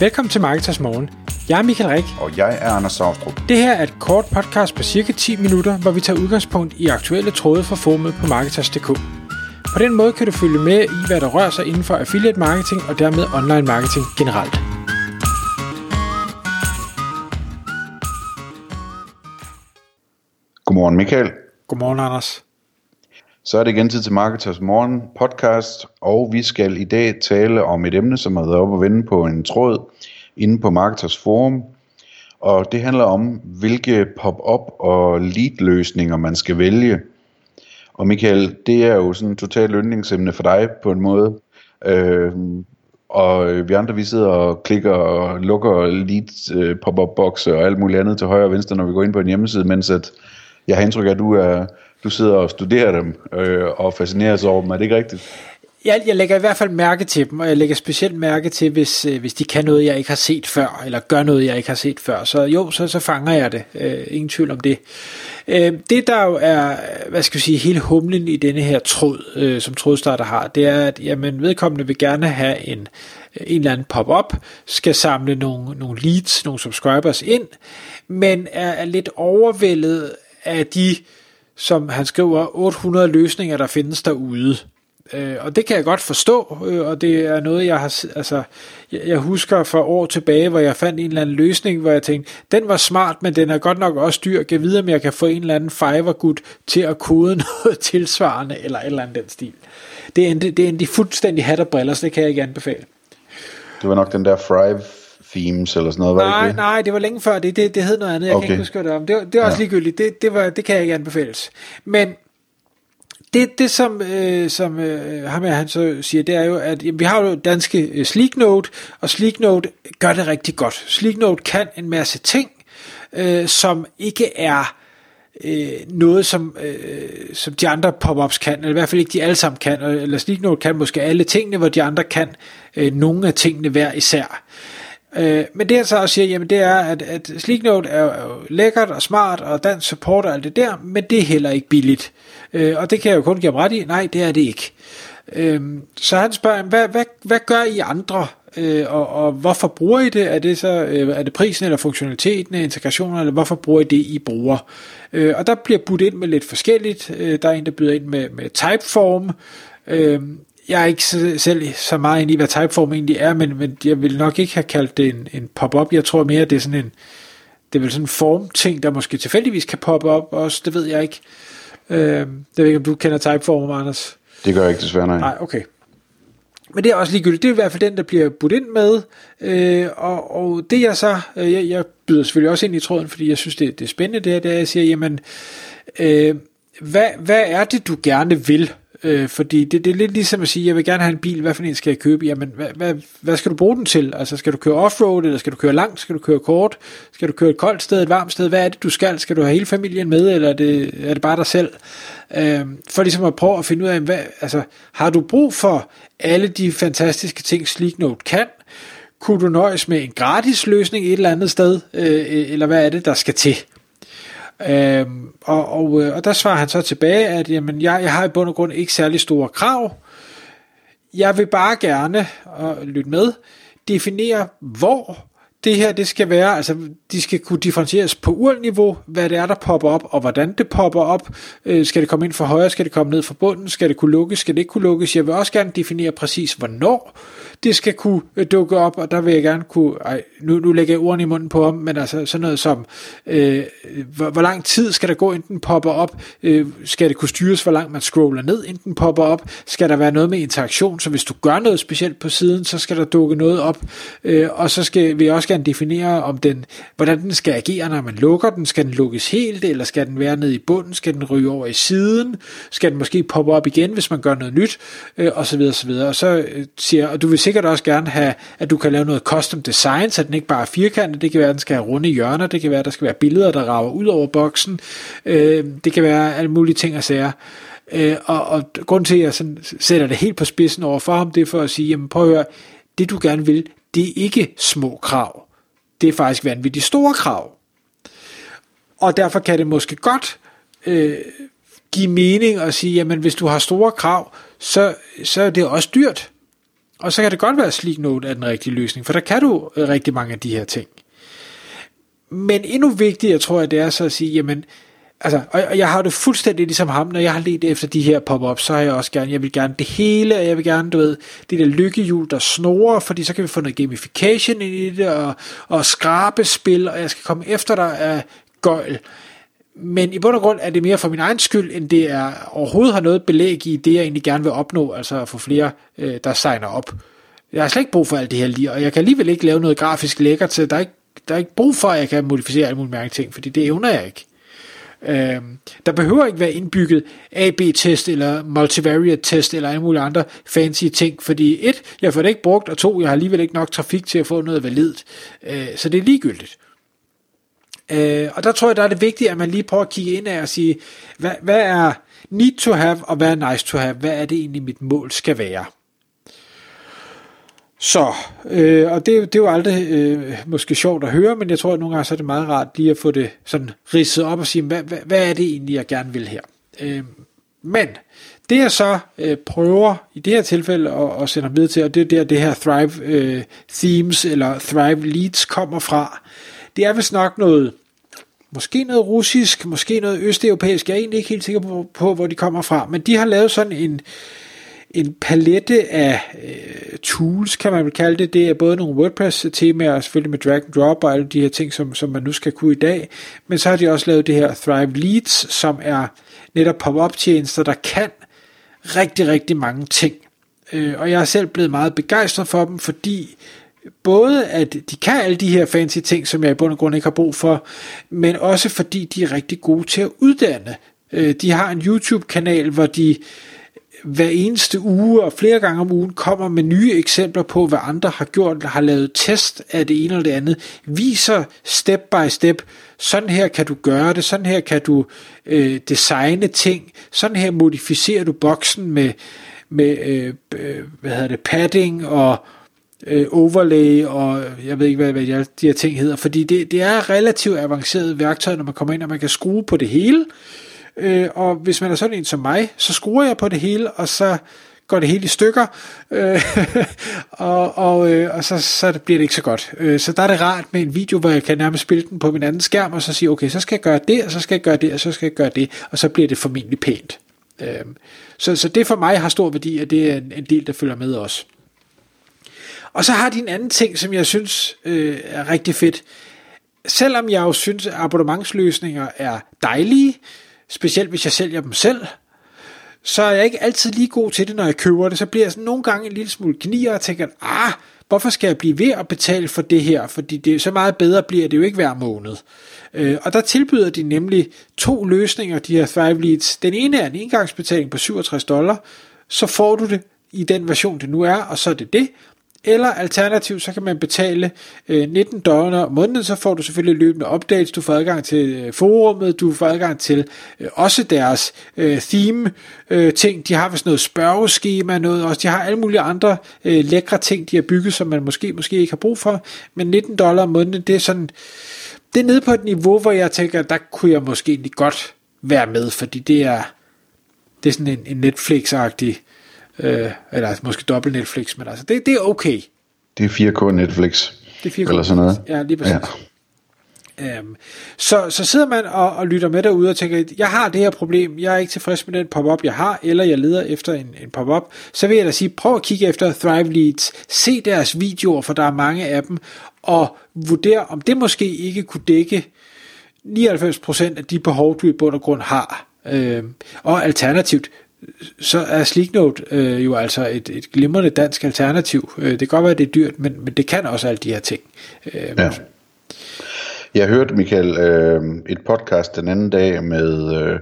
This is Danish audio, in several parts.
Velkommen til Marketers Morgen. Jeg er Michael Rik. Og jeg er Anders Saustrup. Det her er et kort podcast på cirka 10 minutter, hvor vi tager udgangspunkt i aktuelle tråde fra formet på Marketers.dk. På den måde kan du følge med i, hvad der rører sig inden for affiliate marketing og dermed online marketing generelt. Godmorgen Michael. Godmorgen Anders. Så er det igen tid til Marketers Morgen podcast, og vi skal i dag tale om et emne, som har været oppe og vende på en tråd inde på Marketers Forum. Og det handler om, hvilke pop-up og lead-løsninger man skal vælge. Og Michael, det er jo sådan totalt yndlingsemne for dig på en måde. Øh, og vi andre vi sidder og klikker og lukker lead øh, pop-up bokse og alt muligt andet til højre og venstre, når vi går ind på en hjemmeside, mens at jeg har indtryk af, at du, er, du sidder og studerer dem øh, og fascineres over dem. Er det ikke rigtigt? Jeg, jeg lægger i hvert fald mærke til dem, og jeg lægger specielt mærke til, hvis, øh, hvis de kan noget, jeg ikke har set før, eller gør noget, jeg ikke har set før. Så jo, så, så fanger jeg det. Øh, ingen tvivl om det. Øh, det, der jo er, hvad skal jeg sige, hele humlen i denne her tråd, øh, som trådstarter har, det er, at jamen, vedkommende vil gerne have en, øh, en eller anden pop-up, skal samle nogle, nogle leads, nogle subscribers ind, men er, er lidt overvældet af de, som han skriver, 800 løsninger, der findes derude. Øh, og det kan jeg godt forstå, øh, og det er noget, jeg har, altså, jeg, jeg husker for år tilbage, hvor jeg fandt en eller anden løsning, hvor jeg tænkte, den var smart, men den er godt nok også dyr. Jeg videre, om jeg kan få en eller anden fiverr til at kode noget tilsvarende, eller et eller andet den stil. Det er en, det er en de fuldstændig hat og briller, så det kan jeg ikke anbefale. Det var nok den der Thrive themes eller sådan noget, var nej, det ikke Nej, det var længe før det. Det, det hed noget andet. Jeg okay. kan ikke huske, det var. Det det var også ja. ligegyldigt. Det, det, var, det kan jeg ikke anbefales. Men det, det som, øh, som øh, ham her, han så siger, det er jo, at jamen, vi har jo danske øh, Sleeknote, og Sleeknote gør det rigtig godt. Sleeknote kan en masse ting, øh, som ikke er øh, noget, som, øh, som de andre pop-ups kan, eller i hvert fald ikke de alle sammen kan, eller Sleeknote kan måske alle tingene, hvor de andre kan øh, nogle af tingene hver især. Øh, men det jeg så også siger, jamen det er, at, at Sleeknote er, er jo lækkert og smart, og dansk support og alt det der, men det er heller ikke billigt. Øh, og det kan jeg jo kun give ret i, nej det er det ikke. Øh, så han spørger, hvad, hvad, hvad gør I andre, øh, og, og hvorfor bruger I det? Er det så øh, er det prisen eller funktionaliteten, integrationen, eller hvorfor bruger I det, I bruger? Øh, og der bliver budt ind med lidt forskelligt. Øh, der er en, der byder ind med, med typeform, øh, jeg er ikke selv så meget ind i, hvad typeform egentlig er, men, men jeg vil nok ikke have kaldt det en, en pop-up. Jeg tror mere, det er sådan en, det er vel sådan en formting, der måske tilfældigvis kan poppe op også, det ved jeg ikke. Øh, det ved ikke, om du kender typeform, Anders. Det gør jeg ikke desværre, nej. Nej, okay. Men det er også ligegyldigt. Det er i hvert fald den, der bliver budt ind med. Øh, og, og det jeg så, øh, jeg, jeg byder selvfølgelig også ind i tråden, fordi jeg synes, det, det er spændende, det her, det er, at jeg siger, jamen, øh, hvad, hvad er det, du gerne vil? Øh, fordi det, det er lidt ligesom at sige, jeg vil gerne have en bil, hvad for en skal jeg købe? Jamen, hvad, hvad, hvad skal du bruge den til? Altså, skal du køre offroad, eller skal du køre langt? Skal du køre kort? Skal du køre et koldt sted, et varmt sted? Hvad er det, du skal? Skal du have hele familien med, eller er det, er det bare dig selv? Øh, for ligesom at prøve at finde ud af, hvad, altså, har du brug for alle de fantastiske ting, Sleeknote kan? Kunne du nøjes med en gratis løsning et eller andet sted? Øh, øh eller hvad er det, der skal til? Øhm, og, og, øh, og der svarer han så tilbage, at jamen, jeg, jeg har i bund og grund ikke særlig store krav. Jeg vil bare gerne, og lytte med, definere, hvor det her det skal være, altså de skal kunne differentieres på urlniveau, hvad det er, der popper op, og hvordan det popper op. Øh, skal det komme ind fra højre, skal det komme ned fra bunden, skal det kunne lukkes, skal det ikke kunne lukkes. Jeg vil også gerne definere præcis, hvornår det skal kunne øh, dukke op, og der vil jeg gerne kunne, ej, nu, nu lægger jeg ordene i munden på ham, men altså sådan noget som, øh, hvor, hvor lang tid skal der gå, inden den popper op, øh, skal det kunne styres, hvor langt man scroller ned, inden den popper op, skal der være noget med interaktion, så hvis du gør noget specielt på siden, så skal der dukke noget op, øh, og så skal vi også gerne definere, om den, hvordan den skal agere, når man lukker den, skal den lukkes helt, eller skal den være nede i bunden, skal den ryge over i siden, skal den måske poppe op igen, hvis man gør noget nyt, øh, og så videre, og så videre, og så øh, siger, og du vil sikkert også gerne have, at du kan lave noget custom design, så den ikke bare er firkantet, det kan være, at den skal have runde hjørner, det kan være, at der skal være billeder, der rager ud over boksen, øh, det kan være alle mulige ting og sager. Øh, og, og grund til, at jeg sådan sætter det helt på spidsen over for ham, det er for at sige, jamen prøv at høre, det du gerne vil, det er ikke små krav. Det er faktisk vanvittigt store krav. Og derfor kan det måske godt øh, give mening at sige, jamen hvis du har store krav, så, så er det også dyrt. Og så kan det godt være, at Sleek Note er den rigtige løsning, for der kan du øh, rigtig mange af de her ting. Men endnu vigtigere tror jeg, det er så at sige, jamen, altså, og jeg har det fuldstændig ligesom ham, når jeg har let efter de her pop-ups, så har jeg også gerne, jeg vil gerne det hele, og jeg vil gerne, du ved, det der lykkehjul, der snorer, fordi så kan vi få noget gamification ind i det, og, og skrabespil, og jeg skal komme efter dig af gøjl. Men i bund og grund er det mere for min egen skyld, end det er overhovedet har noget belæg i det, jeg egentlig gerne vil opnå, altså at få flere, øh, der signer op. Jeg har slet ikke brug for alt det her lige, og jeg kan alligevel ikke lave noget grafisk lækkert, så der er ikke, der er ikke brug for, at jeg kan modificere alle mulige mærke ting, fordi det evner jeg ikke. Øh, der behøver ikke være indbygget AB-test eller multivariate-test eller alle mulige andre fancy ting, fordi et, jeg får det ikke brugt, og to, jeg har alligevel ikke nok trafik til at få noget validt. Øh, så det er ligegyldigt. Øh, og der tror jeg, der er det vigtigt, at man lige prøver at kigge ind af og sige, hvad, hvad er need to have, og hvad er nice to have? Hvad er det egentlig, mit mål skal være? Så, øh, og det, det er jo aldrig øh, måske sjovt at høre, men jeg tror, at nogle gange så er det meget rart lige at få det sådan ridset op og sige, hvad, hvad, hvad er det egentlig, jeg gerne vil her? Øh, men det jeg så øh, prøver i det her tilfælde at, at sende videre til, og det er der det her Thrive øh, Themes eller Thrive Leads kommer fra, det er vist nok noget, måske noget russisk, måske noget østeuropæisk, jeg er egentlig ikke helt sikker på, på hvor de kommer fra, men de har lavet sådan en, en palette af øh, tools, kan man vel kalde det. Det er både nogle WordPress-temaer, og selvfølgelig med drag and drop og alle de her ting, som, som man nu skal kunne i dag. Men så har de også lavet det her Thrive Leads, som er netop pop-up tjenester, der kan rigtig, rigtig mange ting. Øh, og jeg er selv blevet meget begejstret for dem, fordi både at de kan alle de her fancy ting, som jeg i bund og grund ikke har brug for, men også fordi de er rigtig gode til at uddanne. Øh, de har en YouTube-kanal, hvor de hver eneste uge og flere gange om ugen kommer med nye eksempler på, hvad andre har gjort, har lavet test af det ene eller det andet, viser step by step, sådan her kan du gøre det, sådan her kan du øh, designe ting, sådan her modificerer du boksen med, med øh, øh hvad hedder det, padding og øh, overlay og jeg ved ikke, hvad, hvad de her ting hedder, fordi det, det er relativt avanceret værktøj, når man kommer ind, og man kan skrue på det hele, øh, Øh, og hvis man er sådan en som mig, så skruer jeg på det hele, og så går det hele i stykker, øh, og, og, øh, og så, så bliver det ikke så godt. Øh, så der er det rart med en video, hvor jeg kan nærmest spille den på min anden skærm, og så sige, okay, så skal jeg gøre det, og så skal jeg gøre det, og så skal jeg gøre det, og så bliver det formentlig pænt. Øh, så, så det for mig har stor værdi, at det er en, en del, der følger med os. Og så har de en anden ting, som jeg synes øh, er rigtig fedt. Selvom jeg jo synes, at abonnementsløsninger er dejlige, specielt hvis jeg sælger dem selv, så er jeg ikke altid lige god til det, når jeg køber det. Så bliver jeg sådan nogle gange en lille smule gnier og tænker, ah, hvorfor skal jeg blive ved at betale for det her? Fordi det er så meget bedre bliver det jo ikke hver måned. Øh, og der tilbyder de nemlig to løsninger, de her Thrive Leads. Den ene er en engangsbetaling på 67 dollar, så får du det i den version, det nu er, og så er det det. Eller alternativt, så kan man betale øh, 19 dollar om måneden, så får du selvfølgelig løbende updates, du får adgang til øh, forummet, du får adgang til øh, også deres øh, theme øh, ting, de har vist noget spørgeskema, noget også, de har alle mulige andre øh, lækre ting, de har bygget, som man måske, måske ikke har brug for, men 19 dollar om måneden, det er sådan, det er nede på et niveau, hvor jeg tænker, der kunne jeg måske egentlig godt være med, fordi det er, det er sådan en, en Netflix-agtig Øh, eller måske dobbelt Netflix, men altså, det, det er okay. Det er 4K Netflix. Det er 4K Eller sådan noget. Ja, lige præcis. Ja. Øhm, så, så sidder man og, og lytter med derude og tænker, jeg har det her problem, jeg er ikke tilfreds med den pop-up, jeg har, eller jeg leder efter en, en pop-up, så vil jeg da sige, prøv at kigge efter Thrive Leads, se deres videoer, for der er mange af dem, og vurdere, om det måske ikke kunne dække 99% af de behov, du i bund og grund har. Øhm, og alternativt, så er Sleeknote øh, jo altså et, et glimrende dansk alternativ. Øh, det kan godt være, at det er dyrt, men, men det kan også alle de her ting. Øh, ja. Jeg hørte, Michael, øh, et podcast den anden dag med øh,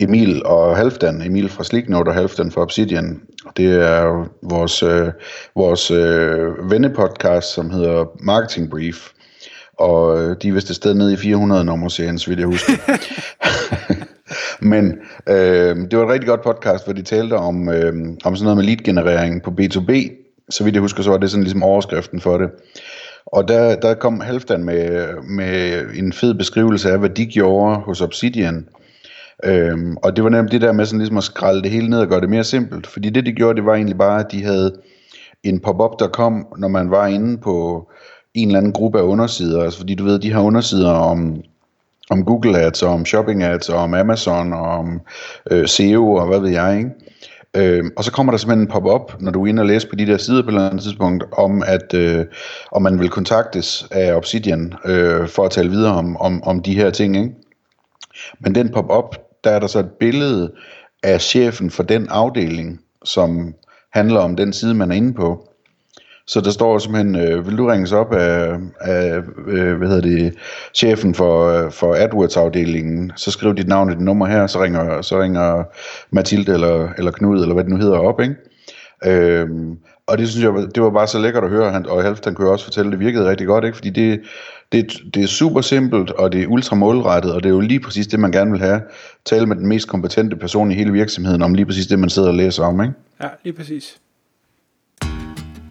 Emil og Halfdan. Emil fra Sleeknote og Halfdan fra Obsidian. Det er vores, øh, vores øh, vennepodcast, som hedder Marketing Brief. Og øh, de er vist et sted nede i 400 nummer serien, så vidt jeg husker. Men øh, det var et rigtig godt podcast, hvor de talte om, øh, om sådan noget med lead-generering på B2B. Så vidt jeg husker, så var det sådan ligesom overskriften for det. Og der, der kom Halfdan med, med en fed beskrivelse af, hvad de gjorde hos Obsidian. Øhm, og det var nemlig det der med sådan ligesom at skralde det hele ned og gøre det mere simpelt. Fordi det de gjorde, det var egentlig bare, at de havde en pop-up, der kom, når man var inde på en eller anden gruppe af undersider. Altså fordi du ved, de har undersider om, om Google Ads, og om Shopping Ads, og om Amazon, og om øh, SEO, og hvad ved jeg, ikke? Øh, og så kommer der simpelthen en pop-up, når du er inde og læser på de der sider på et eller andet tidspunkt, om at øh, om man vil kontaktes af Obsidian øh, for at tale videre om, om, om de her ting. Ikke? Men den pop-up, der er der så et billede af chefen for den afdeling, som handler om den side, man er inde på. Så der står simpelthen, øh, vil du ringes op af, af øh, hvad hedder det, chefen for, øh, for AdWords-afdelingen, så skriv dit navn og dit nummer her, så ringer, så ringer Mathilde eller, eller Knud, eller hvad det nu hedder, op, ikke? Øhm, og det synes jeg, det var bare så lækkert at høre, han, og Halvdan kunne også fortælle, at det virkede rigtig godt, ikke? fordi det, det, det er super simpelt, og det er ultra målrettet, og det er jo lige præcis det, man gerne vil have. Tale med den mest kompetente person i hele virksomheden om lige præcis det, man sidder og læser om. Ikke? Ja, lige præcis.